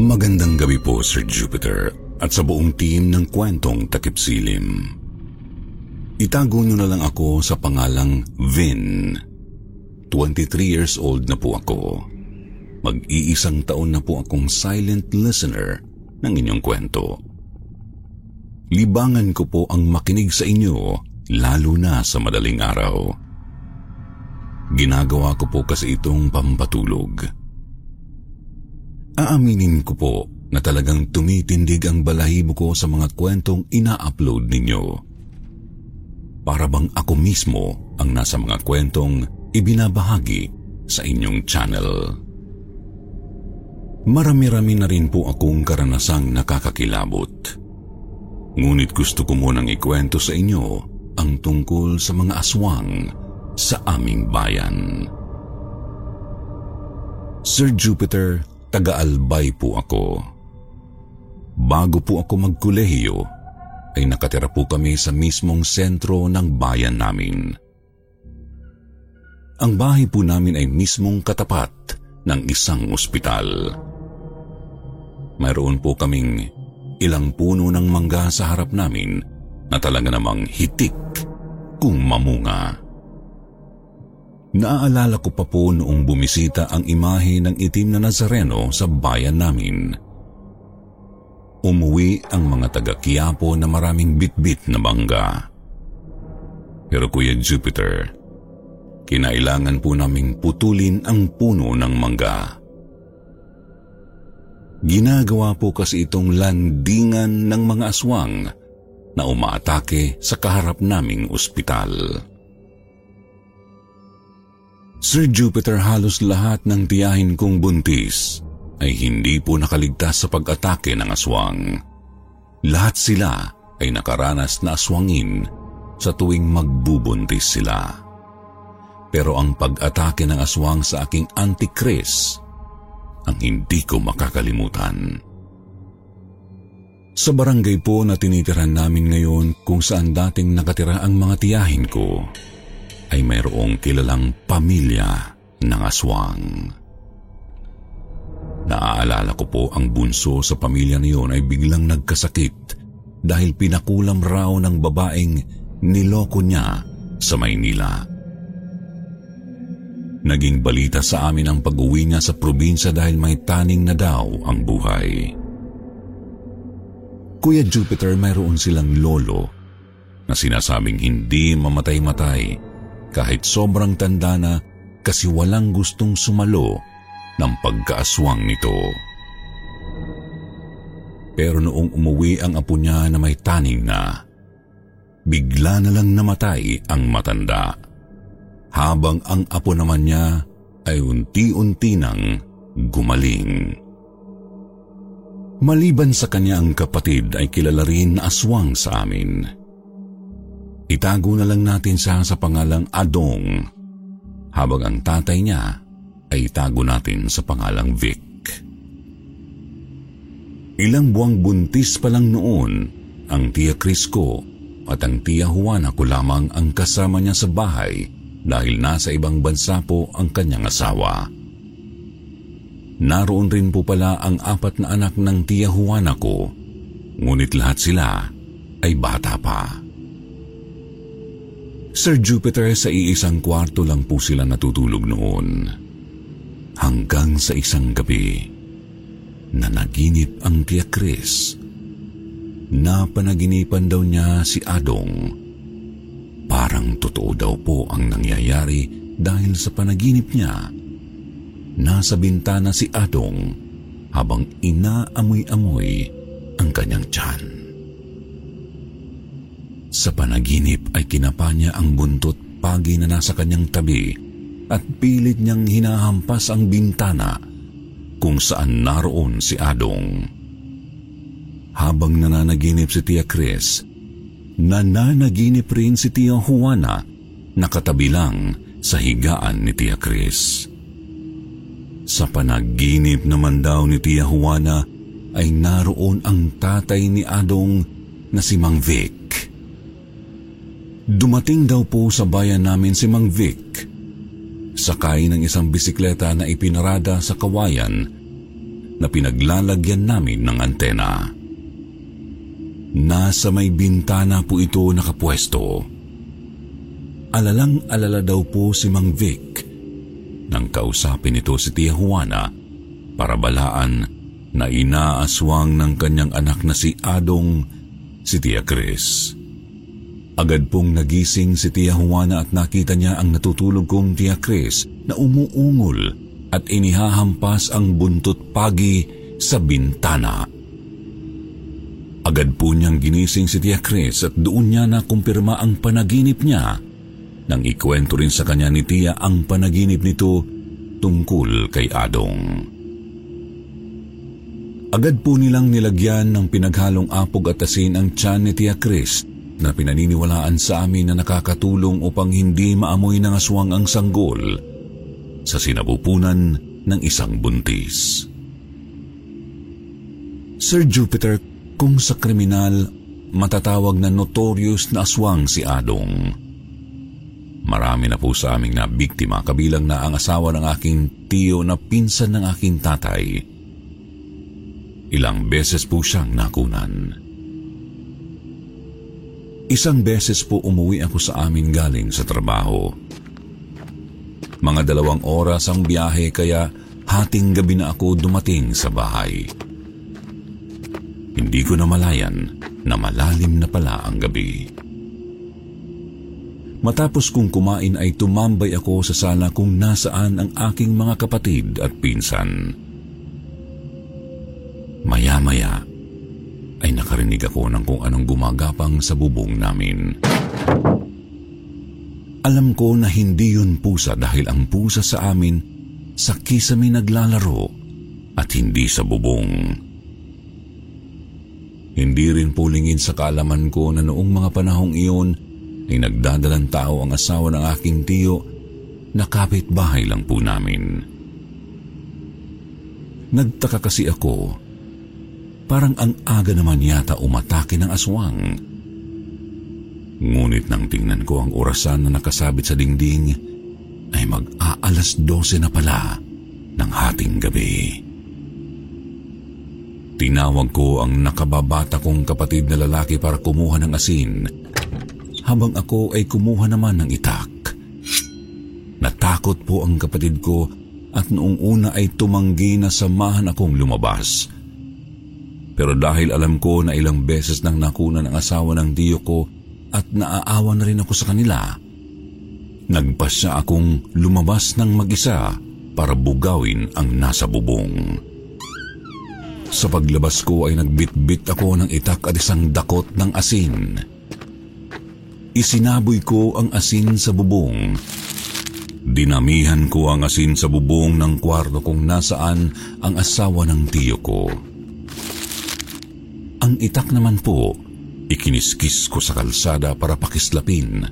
Magandang gabi po, Sir Jupiter, at sa buong team ng kwentong takip silim. Itago niyo na lang ako sa pangalang Vin. 23 years old na po ako. Mag-iisang taon na po akong silent listener ng inyong kwento. Libangan ko po ang makinig sa inyo lalo na sa madaling araw. Ginagawa ko po kasi itong pampatulog. Aaminin ko po na talagang tumitindig ang balahibo ko sa mga kwentong ina-upload ninyo. Para bang ako mismo ang nasa mga kwentong ibinabahagi sa inyong channel. Marami-rami na rin po akong karanasang nakakakilabot. Ngunit gusto ko munang ikwento sa inyo ang tungkol sa mga aswang sa aming bayan. Sir Jupiter, taga-albay po ako. Bago po ako magkulehiyo, ay nakatira po kami sa mismong sentro ng bayan namin. Ang bahay po namin ay mismong katapat ng isang ospital. Mayroon po kaming ilang puno ng mangga sa harap namin na talaga namang hitik kung mamunga. Naaalala ko pa po noong bumisita ang imahe ng itim na Nazareno sa bayan namin. Umuwi ang mga taga Quiapo na maraming bitbit na mangga. Pero Kuya Jupiter, kinailangan po naming putulin ang puno ng mangga. Ginagawa po kasi itong landingan ng mga aswang na umaatake sa kaharap naming ospital. Sir Jupiter halos lahat ng tiyahin kong buntis ay hindi po nakaligtas sa pag-atake ng aswang. Lahat sila ay nakaranas na aswangin sa tuwing magbubuntis sila. Pero ang pag-atake ng aswang sa aking Auntie Chris ang hindi ko makakalimutan. Sa barangay po na tinitiran namin ngayon kung saan dating nakatira ang mga tiyahin ko, ay mayroong kilalang pamilya ng aswang. Naaalala ko po ang bunso sa pamilya niyon ay biglang nagkasakit dahil pinakulam raw ng babaeng niloko niya sa Maynila. Naging balita sa amin ang pag-uwi niya sa probinsya dahil may taning na daw ang buhay. Kuya Jupiter, mayroon silang lolo na sinasabing hindi mamatay-matay kahit sobrang tanda na kasi walang gustong sumalo ng pagkaaswang nito. Pero noong umuwi ang apo niya na may taning na, bigla na lang namatay ang matanda. Habang ang apo naman niya ay unti-unti nang gumaling. Maliban sa kanya ang kapatid ay kilala rin na aswang sa amin. Itago na lang natin siya sa pangalang Adong, habang ang tatay niya ay itago natin sa pangalang Vic. Ilang buwang buntis pa lang noon ang tiya Chris ko at ang tiya Juana ko lamang ang kasama niya sa bahay dahil nasa ibang bansa po ang kanyang asawa. Naroon rin po pala ang apat na anak ng tiya Juana ko, ngunit lahat sila ay bata pa. Sir Jupiter, sa iisang kwarto lang po sila natutulog noon. Hanggang sa isang gabi, na naginip ang tiya Chris. Napanaginipan daw niya si Adong. Parang totoo daw po ang nangyayari dahil sa panaginip niya. Nasa bintana si Adong habang inaamoy-amoy ang kanyang tiyan. Sa panaginip ay kinapa niya ang buntot pagi na nasa kanyang tabi at pilit niyang hinahampas ang bintana kung saan naroon si Adong. Habang nananaginip si Tia Chris, nananaginip rin si Tia Juana nakatabi lang sa higaan ni Tia Chris. Sa panaginip naman daw ni Tia Juana ay naroon ang tatay ni Adong na si Mang Vic. Dumating daw po sa bayan namin si Mang Vic. Sakay ng isang bisikleta na ipinarada sa kawayan na pinaglalagyan namin ng antena. Nasa may bintana po ito nakapwesto. Alalang-alala daw po si Mang Vic nang kausapin ito si Tia Juana para balaan na inaaswang ng kanyang anak na si Adong, si Tia Chris. Agad pong nagising si Tia Juana at nakita niya ang natutulog kong Tia Chris na umuungol at inihahampas ang buntot pagi sa bintana. Agad po niyang ginising si Tia Chris at doon niya nakumpirma ang panaginip niya nang ikwento rin sa kanya ni Tia ang panaginip nito tungkol kay Adong. Agad po nilang nilagyan ng pinaghalong apog at asin ang tiyan ni Tia Chris na pinaniniwalaan sa amin na nakakatulong upang hindi maamoy ng aswang ang sanggol sa sinapupunan ng isang buntis. Sir Jupiter, kung sa kriminal, matatawag na notorious na aswang si Adong. Marami na po sa aming nabiktima kabilang na ang asawa ng aking tiyo na pinsan ng aking tatay. Ilang beses po siyang nakunan. Isang beses po umuwi ako sa amin galing sa trabaho. Mga dalawang oras ang biyahe kaya hating gabi na ako dumating sa bahay. Hindi ko namalayan na malalim na pala ang gabi. Matapos kong kumain ay tumambay ako sa sala kung nasaan ang aking mga kapatid at pinsan. Maya-maya ay nakarinig ako ng kung anong gumagapang sa bubong namin. Alam ko na hindi yun pusa dahil ang pusa sa amin sa kisame naglalaro at hindi sa bubong. Hindi rin pulingin sa kaalaman ko na noong mga panahong iyon ay nagdadalang tao ang asawa ng aking tiyo na kapitbahay lang po namin. Nagtaka kasi ako, parang ang aga naman yata umatake ng aswang. Ngunit nang tingnan ko ang orasan na nakasabit sa dingding, ay mag-aalas 12 na pala ng hating gabi. Tinawag ko ang nakababata kong kapatid na lalaki para kumuha ng asin habang ako ay kumuha naman ng itak. Natakot po ang kapatid ko at noong una ay tumanggi na samahan akong lumabas. Pero dahil alam ko na ilang beses nang nakunan ang asawa ng tiyo ko at naaawa na rin ako sa kanila, nagpasya akong lumabas ng mag-isa para bugawin ang nasa bubong. Sa paglabas ko ay nagbitbit ako ng itak at isang dakot ng asin. Isinaboy ko ang asin sa bubong. Dinamihan ko ang asin sa bubong ng kwarto kung nasaan ang asawa ng tiyo ko. Ang itak naman po, ikiniskis ko sa kalsada para pakislapin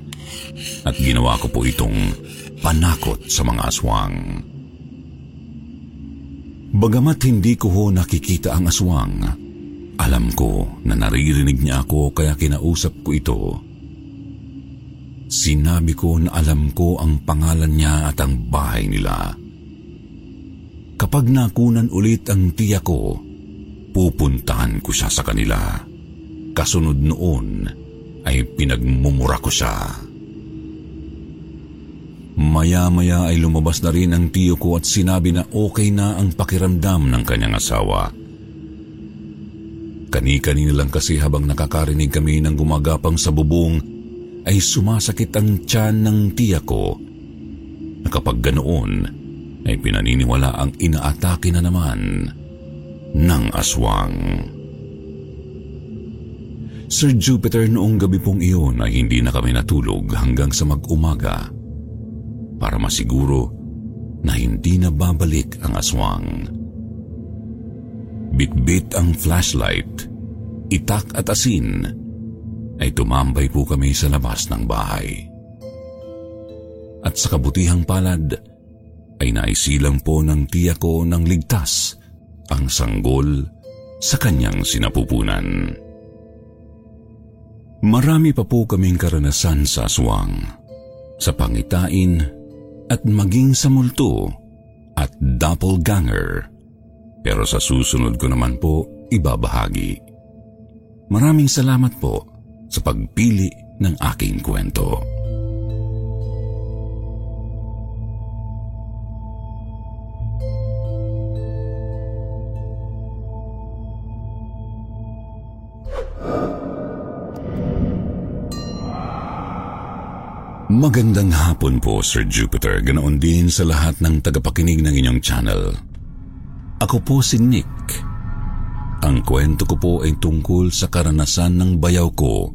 at ginawa ko po itong panakot sa mga aswang. Bagamat hindi ko ho nakikita ang aswang, alam ko na naririnig niya ako kaya kinausap ko ito. Sinabi ko na alam ko ang pangalan niya at ang bahay nila. Kapag nakunan ulit ang tiya ko, pupuntahan ko siya sa kanila. Kasunod noon ay pinagmumura ko siya. Maya-maya ay lumabas na rin ang tiyo ko at sinabi na okay na ang pakiramdam ng kanyang asawa. Kani-kanina lang kasi habang nakakarinig kami ng gumagapang sa bubong ay sumasakit ang tiyan ng tiya ko na kapag ganoon ay pinaniniwala ang inaatake na naman ng aswang. Sir Jupiter noong gabi pong iyon ay hindi na kami natulog hanggang sa mag-umaga. para masiguro na hindi na babalik ang aswang. Bitbit ang flashlight, itak at asin, ay tumambay po kami sa labas ng bahay. At sa kabutihang palad, ay naisilang po ng tiya ko ng ligtas ang sanggol sa kanyang sinapupunan. Marami pa po kaming karanasan sa aswang, sa pangitain at maging sa multo at doppelganger. Pero sa susunod ko naman po ibabahagi. Maraming salamat po sa pagpili ng aking kwento. Magandang hapon po, Sir Jupiter. Ganoon din sa lahat ng tagapakinig ng inyong channel. Ako po si Nick. Ang kwento ko po ay tungkol sa karanasan ng bayaw ko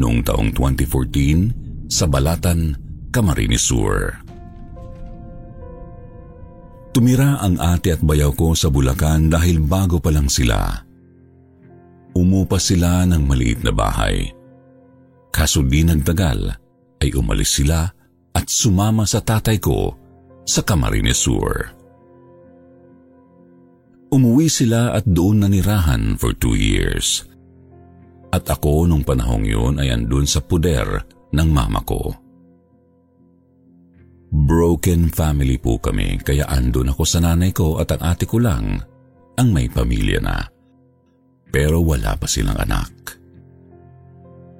noong taong 2014 sa Balatan, Camarines Sur. Tumira ang ate at bayaw ko sa Bulacan dahil bago pa lang sila. Umupa sila ng maliit na bahay. Kaso di nagtagal, ay umalis sila at sumama sa tatay ko sa Camarines Sur. Umuwi sila at doon nanirahan for two years. At ako nung panahong yun ay andun sa puder ng mama ko. Broken family po kami kaya andun ako sa nanay ko at ang ate ko lang ang may pamilya na. Pero wala pa silang anak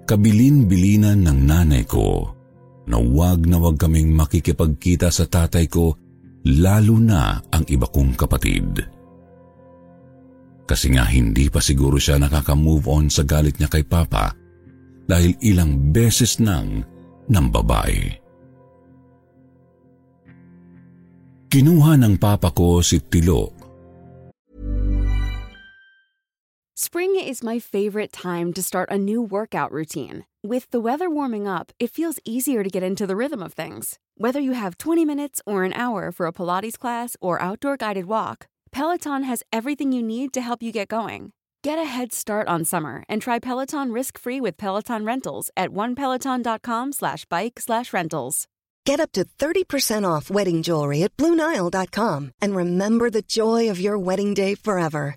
kabilin-bilinan ng nanay ko na wag na wag kaming makikipagkita sa tatay ko lalo na ang iba kong kapatid. Kasi nga hindi pa siguro siya nakaka-move on sa galit niya kay Papa dahil ilang beses nang ng babae. Kinuha ng Papa ko si Tilo Spring is my favorite time to start a new workout routine. With the weather warming up, it feels easier to get into the rhythm of things. Whether you have 20 minutes or an hour for a Pilates class or outdoor guided walk, Peloton has everything you need to help you get going. Get a head start on summer and try Peloton risk-free with Peloton Rentals at onepeloton.com slash bike slash rentals. Get up to 30% off wedding jewelry at BlueNile.com and remember the joy of your wedding day forever.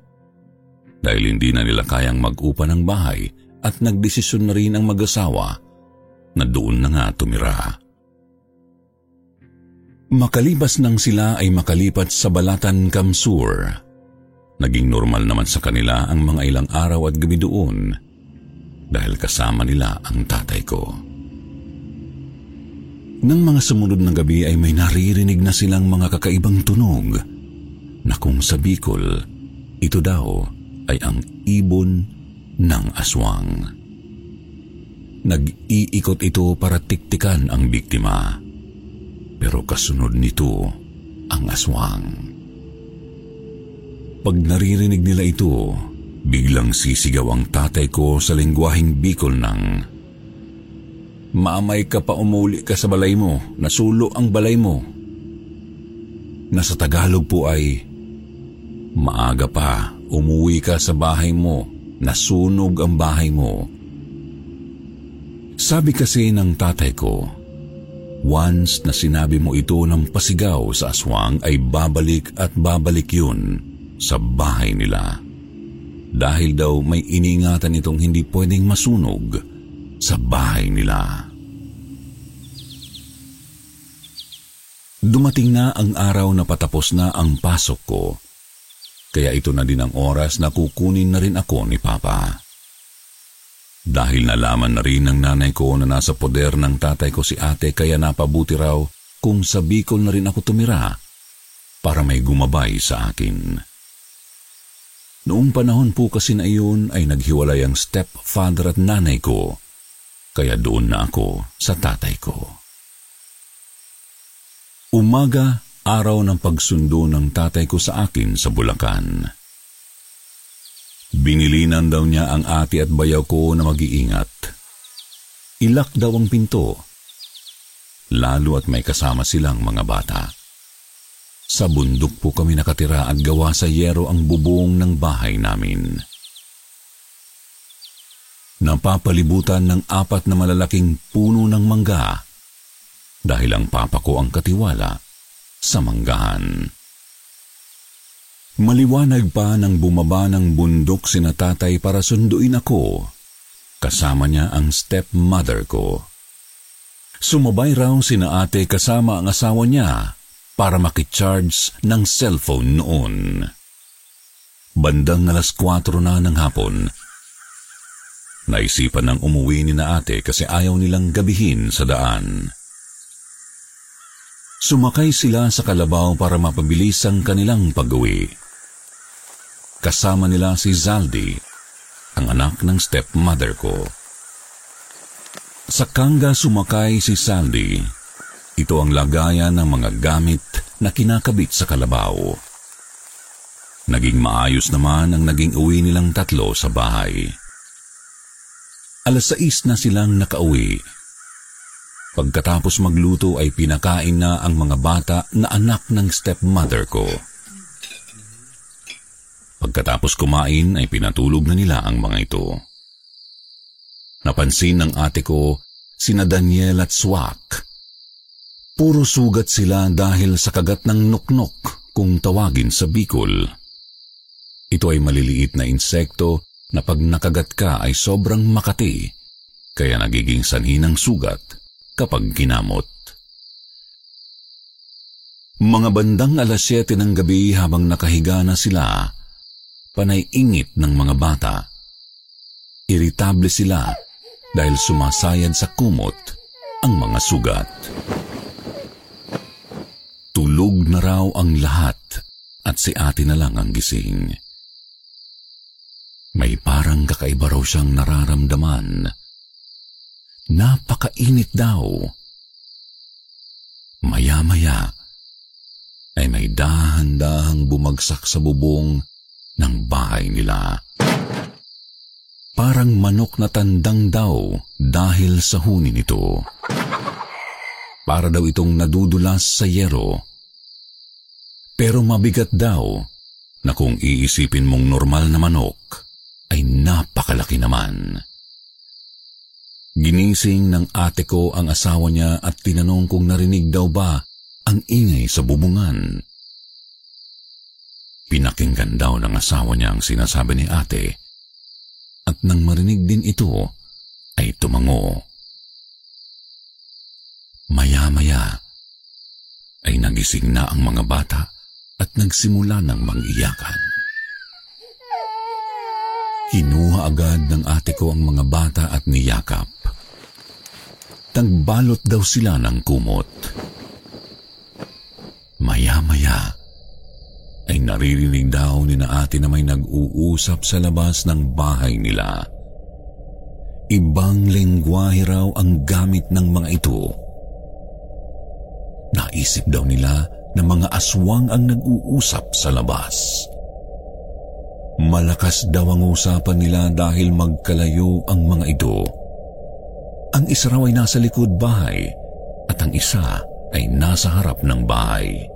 dahil hindi na nila kayang mag-upa ng bahay at nagdesisyon na rin ang mag-asawa na doon na nga tumira. Makalibas nang sila ay makalipat sa Balatan Kamsur. Naging normal naman sa kanila ang mga ilang araw at gabi doon dahil kasama nila ang tatay ko. Nang mga sumunod ng gabi ay may naririnig na silang mga kakaibang tunog na kung sa Bicol, ito daw ay ang ibon ng aswang. Nag-iikot ito para tiktikan ang biktima. Pero kasunod nito ang aswang. Pag naririnig nila ito, biglang sisigaw ang tatay ko sa lingwaheng bikol ng Maamay ka pa umuli ka sa balay mo, nasulo ang balay mo. Nasa Tagalog po ay Maaga pa, umuwi ka sa bahay mo, nasunog ang bahay mo. Sabi kasi ng tatay ko, once na sinabi mo ito ng pasigaw sa aswang ay babalik at babalik yun sa bahay nila. Dahil daw may iningatan itong hindi pwedeng masunog sa bahay nila. Dumating na ang araw na patapos na ang pasok ko kaya ito na din ang oras na kukunin na rin ako ni Papa. Dahil nalaman na rin ng nanay ko na nasa poder ng tatay ko si ate kaya napabuti raw kung sa Bicol na rin ako tumira para may gumabay sa akin. Noong panahon po kasi na iyon ay naghiwalay ang stepfather at nanay ko, kaya doon na ako sa tatay ko. Umaga, araw ng pagsundo ng tatay ko sa akin sa Bulacan. Binilinan daw niya ang ate at bayaw ko na mag-iingat. Ilak daw ang pinto, lalo at may kasama silang mga bata. Sa bundok po kami nakatira at gawa sa yero ang bubong ng bahay namin. Napapalibutan ng apat na malalaking puno ng mangga dahil ang papa ko ang katiwala sa. Maliwanag pa nang bumaba ng bundok si tatay para sunduin ako. Kasama niya ang stepmother ko. Sumabay raw sina ate kasama ang asawa niya para makicharge ng cellphone noon. Bandang alas 4 na ng hapon. Naisipan ng umuwi ni na ate kasi ayaw nilang gabihin sa daan. Sumakay sila sa kalabaw para mapabilis ang kanilang pag-uwi. Kasama nila si Zaldi, ang anak ng stepmother ko. Sa kanga sumakay si Sandy ito ang lagayan ng mga gamit na kinakabit sa kalabaw. Naging maayos naman ang naging uwi nilang tatlo sa bahay. Alas sais na silang nakauwi. Pagkatapos magluto ay pinakain na ang mga bata na anak ng stepmother ko. Pagkatapos kumain ay pinatulog na nila ang mga ito. Napansin ng ate ko sina Daniel at Swak Puro sugat sila dahil sa kagat ng nuknok kung tawagin sa Bicol. Ito ay maliliit na insekto na pag nakagat ka ay sobrang makati, kaya nagiging sanhi ng sugat kapag ginamot. Mga bandang alas 7 ng gabi habang nakahiga na sila, panay ingit ng mga bata. Iritable sila dahil sumasayad sa kumot ang mga sugat. Tulog na raw ang lahat at si ate na lang ang gising. May parang kakaiba raw siyang nararamdaman. Napakainit daw. Maya-maya ay may dahan-dahang bumagsak sa bubong ng bahay nila. Parang manok na tandang daw dahil sa huni nito. Para daw itong nadudulas sa yero. Pero mabigat daw na kung iisipin mong normal na manok, ay napakalaki naman. Ginising ng ate ko ang asawa niya at tinanong kung narinig daw ba ang ingay sa bubungan. Pinakinggan daw ng asawa niya ang sinasabi ni ate at nang marinig din ito ay tumango. Maya-maya ay nagising na ang mga bata at nagsimula ng mangiyakan. Kinuha agad ng ate ko ang mga bata at niyakap. Tagbalot daw sila ng kumot. Maya-maya ay naririnig daw ni na ate na may nag-uusap sa labas ng bahay nila. Ibang lengguwahe raw ang gamit ng mga ito Naisip daw nila na mga aswang ang nag-uusap sa labas. Malakas daw ang usapan nila dahil magkalayo ang mga ito. Ang isa raw ay nasa likod bahay at ang isa ay nasa harap ng bahay.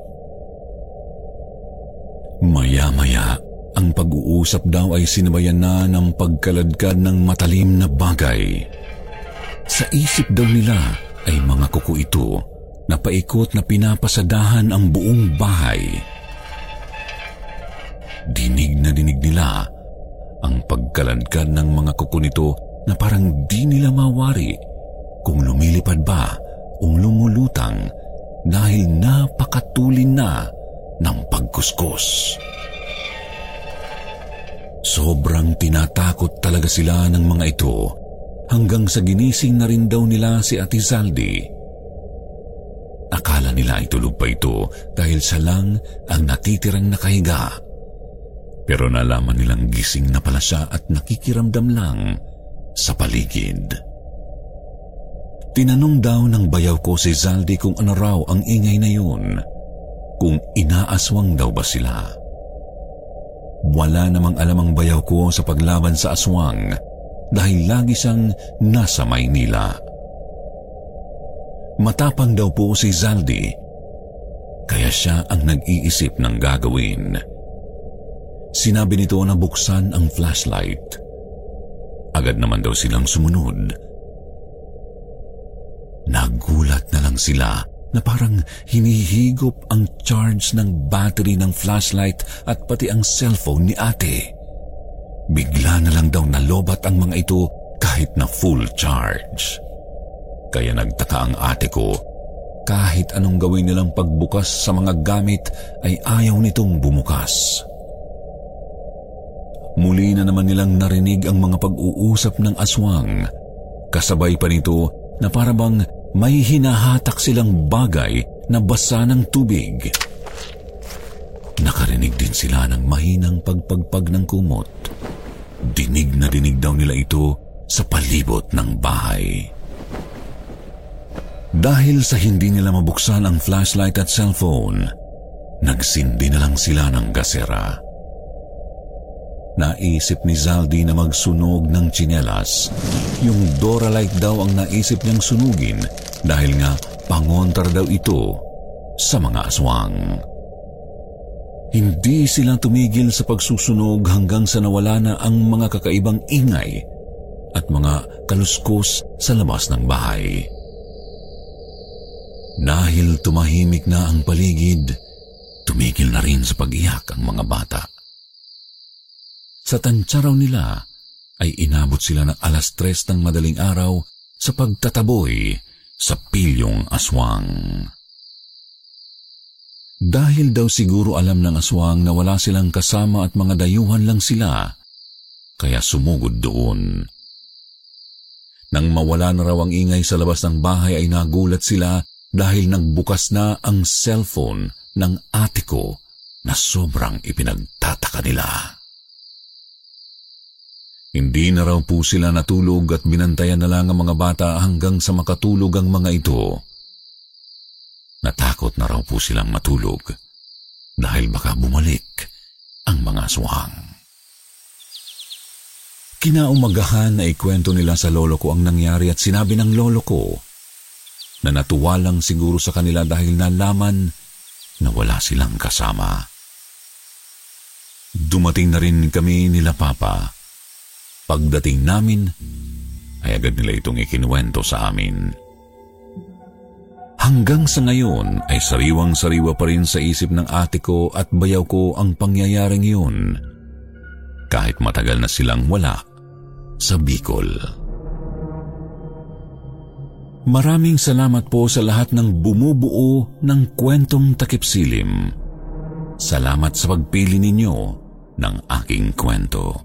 Maya-maya, ang pag-uusap daw ay sinabayan na ng pagkaladkad ng matalim na bagay. Sa isip daw nila ay mga kuko ito na paikot na pinapasadahan ang buong bahay. Dinig na dinig nila ang pagkaladkad ng mga kuko nito na parang di nila mawari kung lumilipad ba o lumulutang dahil napakatulin na ng pagkuskus. Sobrang tinatakot talaga sila ng mga ito hanggang sa ginising na rin daw nila si Ate Zaldi Akala nila itulog pa ito dahil siya lang ang natitirang nakahiga. Pero nalaman nilang gising na pala siya at nakikiramdam lang sa paligid. Tinanong daw ng bayaw ko si Zaldi kung ano raw ang ingay na yun, kung inaaswang daw ba sila. Wala namang alam ang bayaw ko sa paglaban sa aswang dahil lagi siyang nasa Maynila. Matapang daw po si Zaldi, kaya siya ang nag-iisip ng gagawin. Sinabi nito na buksan ang flashlight. Agad naman daw silang sumunod Nagulat na lang sila na parang hinihigop ang charge ng battery ng flashlight at pati ang cellphone ni ate. Bigla na lang daw nalobat ang mga ito kahit na full charge. Kaya nagtaka ang ate ko kahit anong gawin nilang pagbukas sa mga gamit ay ayaw nitong bumukas. Muli na naman nilang narinig ang mga pag-uusap ng aswang. Kasabay pa nito na parabang may hinahatak silang bagay na basa ng tubig. Nakarinig din sila ng mahinang pagpagpag ng kumot. Dinig na dinig daw nila ito sa palibot ng bahay. Dahil sa hindi nila mabuksan ang flashlight at cellphone, nagsindi na lang sila ng gasera. Naisip ni Zaldi na magsunog ng tsinelas. Yung Doralight daw ang naisip niyang sunugin dahil nga pangontra daw ito sa mga aswang. Hindi sila tumigil sa pagsusunog hanggang sa nawala na ang mga kakaibang ingay at mga kaluskos sa labas ng bahay. Dahil tumahimik na ang paligid, tumigil na rin sa pag-iyak ang mga bata. Sa tantsaraw nila ay inabot sila ng alas tres ng madaling araw sa pagtataboy sa pilyong aswang. Dahil daw siguro alam ng aswang na wala silang kasama at mga dayuhan lang sila, kaya sumugod doon. Nang mawala na raw ang ingay sa labas ng bahay ay nagulat sila dahil nagbukas na ang cellphone ng ate ko na sobrang ipinagtataka nila. Hindi na raw po sila natulog at binantayan na lang ang mga bata hanggang sa makatulog ang mga ito. Natakot na raw po silang matulog dahil baka bumalik ang mga aswang. Kinaumagahan na ikwento nila sa lolo ko ang nangyari at sinabi ng lolo ko na natuwa lang siguro sa kanila dahil nalaman na wala silang kasama. Dumating na rin kami nila papa Pagdating namin, ay agad nila itong ikinuwento sa amin. Hanggang sa ngayon ay sariwang-sariwa pa rin sa isip ng ate ko at bayaw ko ang pangyayaring yun. Kahit matagal na silang wala sa Bicol. Maraming salamat po sa lahat ng bumubuo ng kwentong takipsilim. Salamat sa pagpili ninyo ng aking kwento.